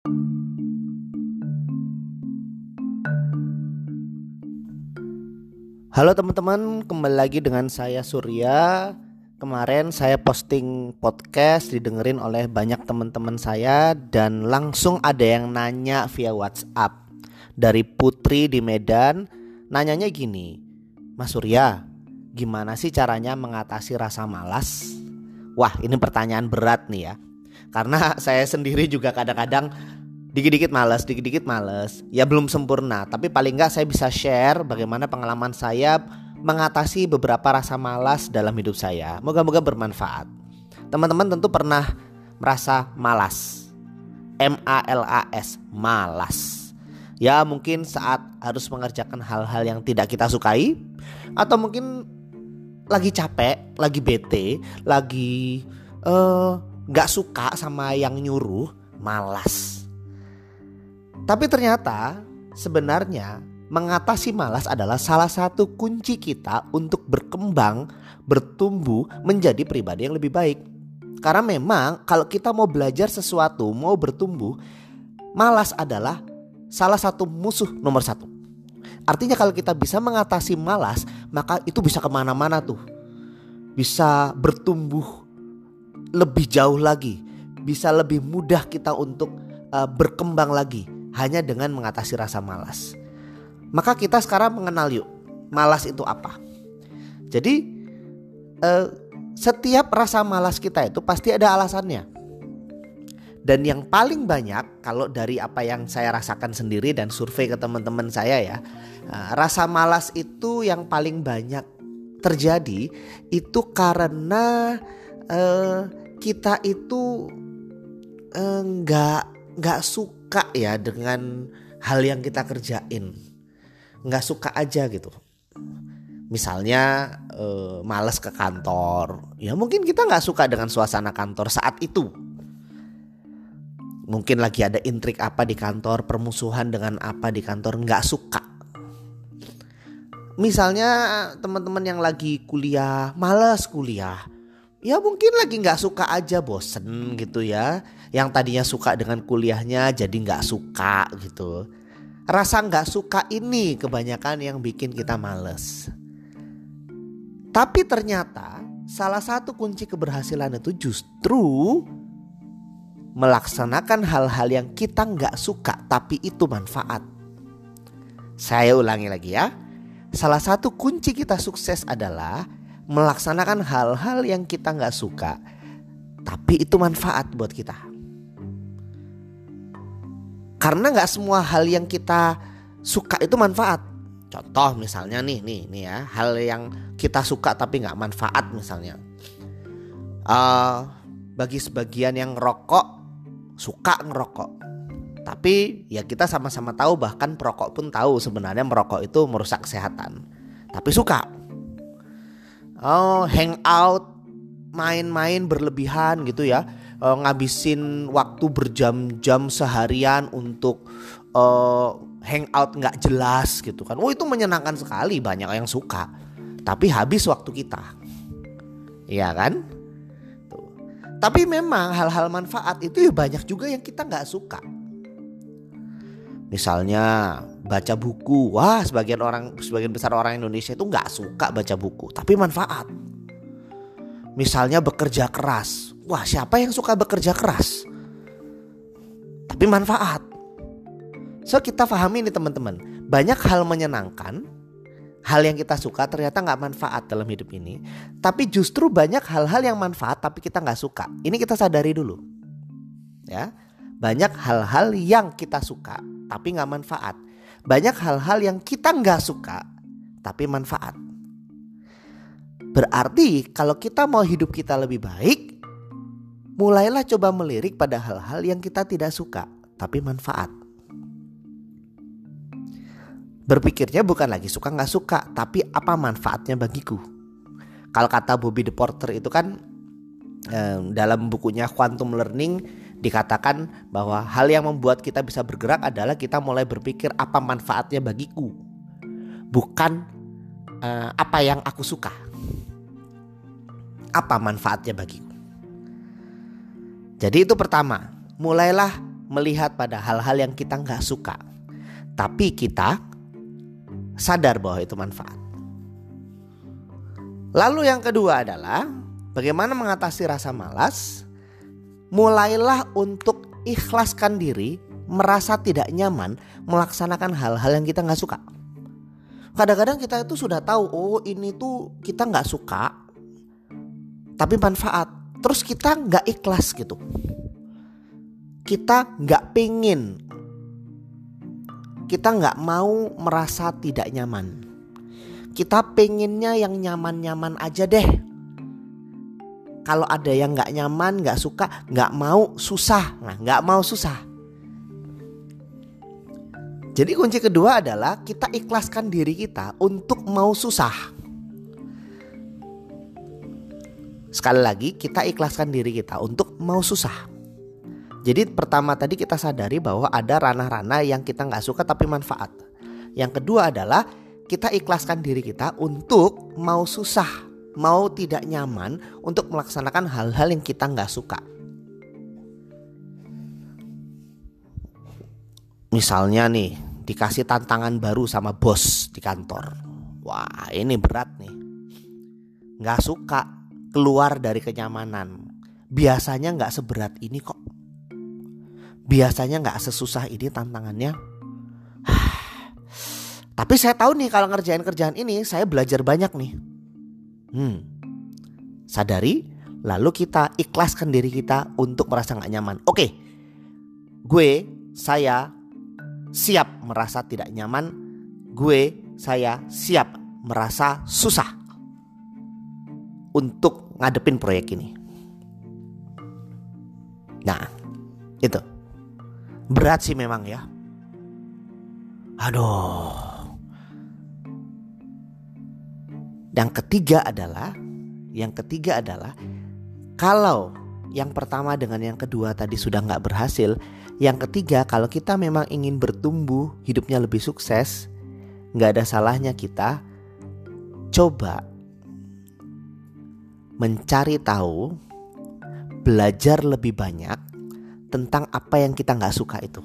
Halo teman-teman, kembali lagi dengan saya Surya. Kemarin saya posting podcast didengerin oleh banyak teman-teman saya dan langsung ada yang nanya via WhatsApp dari Putri di Medan. Nanyanya gini, Mas Surya, gimana sih caranya mengatasi rasa malas? Wah, ini pertanyaan berat nih ya. Karena saya sendiri juga kadang-kadang dikit-dikit males, dikit-dikit males. Ya belum sempurna, tapi paling nggak saya bisa share bagaimana pengalaman saya mengatasi beberapa rasa malas dalam hidup saya. Moga-moga bermanfaat. Teman-teman tentu pernah merasa malas. M A L A S, malas. Ya mungkin saat harus mengerjakan hal-hal yang tidak kita sukai atau mungkin lagi capek, lagi bete, lagi eh, nggak suka sama yang nyuruh, malas tapi ternyata sebenarnya mengatasi malas adalah salah satu kunci kita untuk berkembang, bertumbuh menjadi pribadi yang lebih baik. Karena memang kalau kita mau belajar sesuatu, mau bertumbuh, malas adalah salah satu musuh nomor satu. Artinya kalau kita bisa mengatasi malas, maka itu bisa ke mana-mana tuh. Bisa bertumbuh lebih jauh lagi, bisa lebih mudah kita untuk uh, berkembang lagi hanya dengan mengatasi rasa malas. Maka kita sekarang mengenal yuk, malas itu apa. Jadi eh, setiap rasa malas kita itu pasti ada alasannya. Dan yang paling banyak kalau dari apa yang saya rasakan sendiri dan survei ke teman-teman saya ya, eh, rasa malas itu yang paling banyak terjadi itu karena eh, kita itu eh, nggak eh, nggak suka ya dengan hal yang kita kerjain. Nggak suka aja gitu. Misalnya e, males ke kantor. Ya mungkin kita nggak suka dengan suasana kantor saat itu. Mungkin lagi ada intrik apa di kantor permusuhan dengan apa di kantor nggak suka. Misalnya teman-teman yang lagi kuliah males kuliah ya mungkin lagi nggak suka aja bosen gitu ya. Yang tadinya suka dengan kuliahnya jadi nggak suka gitu. Rasa nggak suka ini kebanyakan yang bikin kita males. Tapi ternyata salah satu kunci keberhasilan itu justru melaksanakan hal-hal yang kita nggak suka tapi itu manfaat. Saya ulangi lagi ya. Salah satu kunci kita sukses adalah melaksanakan hal-hal yang kita nggak suka, tapi itu manfaat buat kita. Karena nggak semua hal yang kita suka itu manfaat. Contoh misalnya nih, nih, nih ya, hal yang kita suka tapi nggak manfaat misalnya. Uh, bagi sebagian yang rokok suka ngerokok, tapi ya kita sama-sama tahu bahkan perokok pun tahu sebenarnya merokok itu merusak kesehatan. Tapi suka oh hangout main-main berlebihan gitu ya. Uh, ngabisin waktu berjam-jam seharian untuk uh, hangout nggak jelas gitu kan. Oh itu menyenangkan sekali banyak yang suka. Tapi habis waktu kita. Iya kan? Tuh. tapi memang hal-hal manfaat itu ya banyak juga yang kita nggak suka. Misalnya baca buku. Wah, sebagian orang sebagian besar orang Indonesia itu nggak suka baca buku, tapi manfaat. Misalnya bekerja keras. Wah, siapa yang suka bekerja keras? Tapi manfaat. So kita pahami ini teman-teman. Banyak hal menyenangkan, hal yang kita suka ternyata nggak manfaat dalam hidup ini. Tapi justru banyak hal-hal yang manfaat tapi kita nggak suka. Ini kita sadari dulu. Ya, banyak hal-hal yang kita suka tapi nggak manfaat banyak hal-hal yang kita nggak suka tapi manfaat. Berarti kalau kita mau hidup kita lebih baik, mulailah coba melirik pada hal-hal yang kita tidak suka tapi manfaat. Berpikirnya bukan lagi suka nggak suka, tapi apa manfaatnya bagiku. Kalau kata Bobby the Porter itu kan dalam bukunya Quantum Learning dikatakan bahwa hal yang membuat kita bisa bergerak adalah kita mulai berpikir apa manfaatnya bagiku, bukan uh, apa yang aku suka. Apa manfaatnya bagiku? Jadi itu pertama, mulailah melihat pada hal-hal yang kita nggak suka, tapi kita sadar bahwa itu manfaat. Lalu yang kedua adalah bagaimana mengatasi rasa malas. Mulailah untuk ikhlaskan diri, merasa tidak nyaman melaksanakan hal-hal yang kita nggak suka. Kadang-kadang kita itu sudah tahu, oh ini tuh kita nggak suka, tapi manfaat. Terus kita nggak ikhlas gitu. Kita nggak pingin, kita nggak mau merasa tidak nyaman. Kita pengennya yang nyaman-nyaman aja deh. Kalau ada yang nggak nyaman, nggak suka, nggak mau susah. Nah, nggak mau susah. Jadi kunci kedua adalah kita ikhlaskan diri kita untuk mau susah. Sekali lagi, kita ikhlaskan diri kita untuk mau susah. Jadi pertama tadi kita sadari bahwa ada ranah-ranah yang kita nggak suka tapi manfaat. Yang kedua adalah kita ikhlaskan diri kita untuk mau susah, mau tidak nyaman untuk melaksanakan hal-hal yang kita nggak suka. Misalnya nih, dikasih tantangan baru sama bos di kantor. Wah, ini berat nih. Nggak suka keluar dari kenyamanan. Biasanya nggak seberat ini kok. Biasanya nggak sesusah ini tantangannya tapi saya tahu nih kalau ngerjain kerjaan ini saya belajar banyak nih. Hmm. Sadari, lalu kita ikhlaskan diri kita untuk merasa nggak nyaman. Oke, gue, saya siap merasa tidak nyaman. Gue, saya siap merasa susah untuk ngadepin proyek ini. Nah, itu berat sih memang ya. Aduh. Yang ketiga adalah yang ketiga adalah kalau yang pertama dengan yang kedua tadi sudah nggak berhasil, yang ketiga kalau kita memang ingin bertumbuh hidupnya lebih sukses, nggak ada salahnya kita coba mencari tahu, belajar lebih banyak tentang apa yang kita nggak suka itu.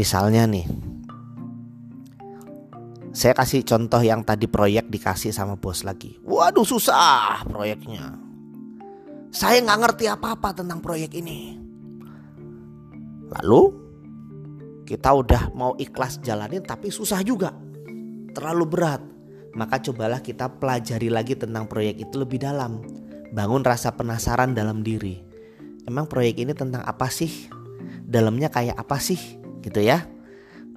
Misalnya nih, saya kasih contoh yang tadi proyek dikasih sama bos lagi. Waduh susah proyeknya. Saya nggak ngerti apa-apa tentang proyek ini. Lalu kita udah mau ikhlas jalanin tapi susah juga. Terlalu berat. Maka cobalah kita pelajari lagi tentang proyek itu lebih dalam. Bangun rasa penasaran dalam diri. Emang proyek ini tentang apa sih? Dalamnya kayak apa sih? Gitu ya.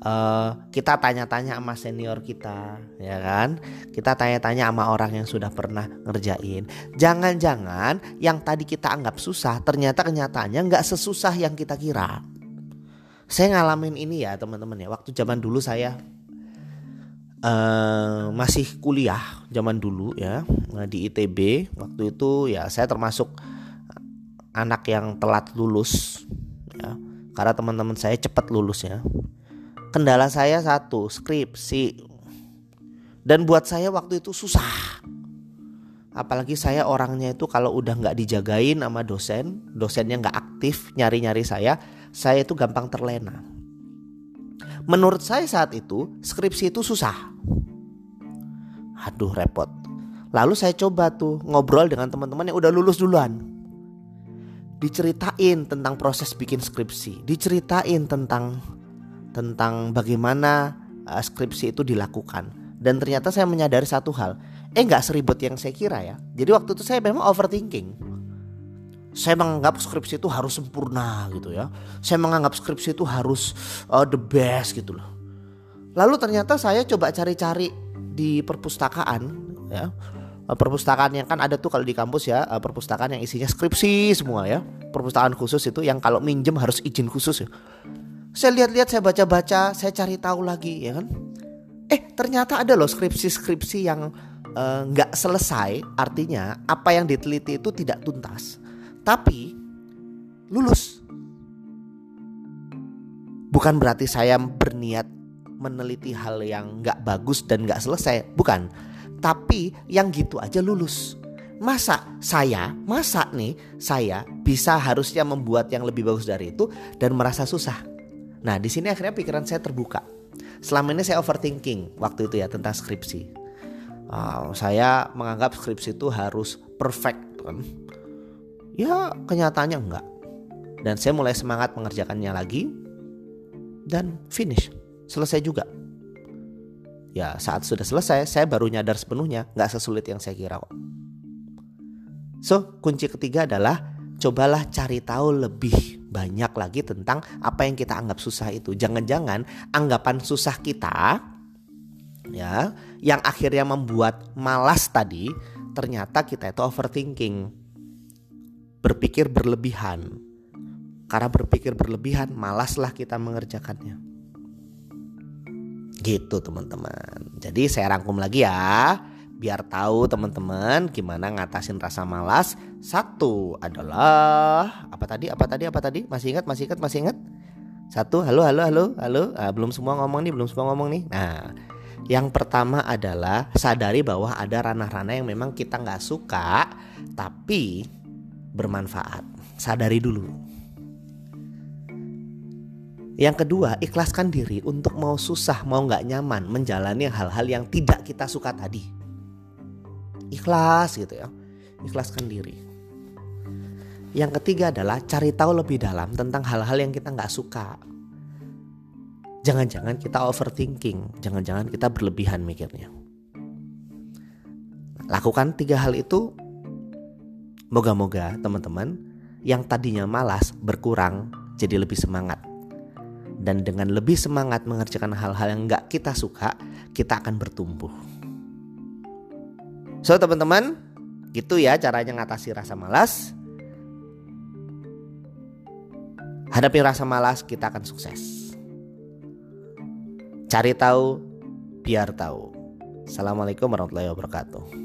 Uh, kita tanya-tanya sama senior kita ya kan? Kita tanya-tanya sama orang yang sudah pernah ngerjain. Jangan-jangan yang tadi kita anggap susah ternyata kenyataannya nggak sesusah yang kita kira. Saya ngalamin ini ya teman-teman ya. Waktu zaman dulu saya uh, masih kuliah zaman dulu ya di ITB waktu itu ya saya termasuk anak yang telat lulus karena teman-teman saya cepat lulus ya. Kendala saya satu, skripsi. Dan buat saya waktu itu susah. Apalagi saya orangnya itu kalau udah nggak dijagain sama dosen, dosennya nggak aktif nyari-nyari saya, saya itu gampang terlena. Menurut saya saat itu skripsi itu susah. Aduh repot. Lalu saya coba tuh ngobrol dengan teman-teman yang udah lulus duluan diceritain tentang proses bikin skripsi, diceritain tentang tentang bagaimana uh, skripsi itu dilakukan. Dan ternyata saya menyadari satu hal, eh nggak seribet yang saya kira ya. Jadi waktu itu saya memang overthinking. Saya menganggap skripsi itu harus sempurna gitu ya. Saya menganggap skripsi itu harus uh, the best gitu loh. Lalu ternyata saya coba cari-cari di perpustakaan ya Eh, perpustakaan yang kan ada tuh kalau di kampus ya eh, perpustakaan yang isinya skripsi semua ya. Perpustakaan khusus itu yang kalau minjem harus izin khusus ya. Saya lihat-lihat saya baca-baca saya cari tahu lagi ya kan? Eh ternyata ada loh skripsi-skripsi yang eh, nggak uh, selesai artinya apa yang diteliti itu tidak tuntas tapi lulus. Bukan berarti saya berniat meneliti hal yang nggak bagus dan nggak selesai bukan tapi yang gitu aja lulus. masa saya, masa nih saya bisa harusnya membuat yang lebih bagus dari itu dan merasa susah. Nah di sini akhirnya pikiran saya terbuka. Selama ini saya overthinking waktu itu ya tentang skripsi. Uh, saya menganggap skripsi itu harus perfect kan. Ya kenyataannya enggak. Dan saya mulai semangat mengerjakannya lagi dan finish. Selesai juga. Ya saat sudah selesai saya baru nyadar sepenuhnya nggak sesulit yang saya kira kok. So, kunci ketiga adalah cobalah cari tahu lebih banyak lagi tentang apa yang kita anggap susah itu. Jangan-jangan anggapan susah kita ya yang akhirnya membuat malas tadi ternyata kita itu overthinking. Berpikir berlebihan. Karena berpikir berlebihan, malaslah kita mengerjakannya. Gitu teman-teman. Jadi saya rangkum lagi ya biar tahu teman-teman gimana ngatasin rasa malas. Satu adalah apa tadi? Apa tadi? Apa tadi? Masih ingat? Masih ingat? Masih ingat? Satu, halo, halo, halo, halo. Ah, belum semua ngomong nih, belum semua ngomong nih. Nah, yang pertama adalah sadari bahwa ada ranah-ranah yang memang kita nggak suka, tapi bermanfaat. Sadari dulu. Yang kedua, ikhlaskan diri untuk mau susah, mau nggak nyaman menjalani hal-hal yang tidak kita suka tadi. Ikhlas gitu ya. Ikhlaskan diri. Yang ketiga adalah cari tahu lebih dalam tentang hal-hal yang kita nggak suka. Jangan-jangan kita overthinking jangan-jangan kita berlebihan mikirnya. Lakukan tiga hal itu. Moga-moga teman-teman yang tadinya malas berkurang jadi lebih semangat dan dengan lebih semangat mengerjakan hal-hal yang nggak kita suka, kita akan bertumbuh. So teman-teman, gitu ya caranya ngatasi rasa malas. Hadapi rasa malas, kita akan sukses. Cari tahu, biar tahu. Assalamualaikum warahmatullahi wabarakatuh.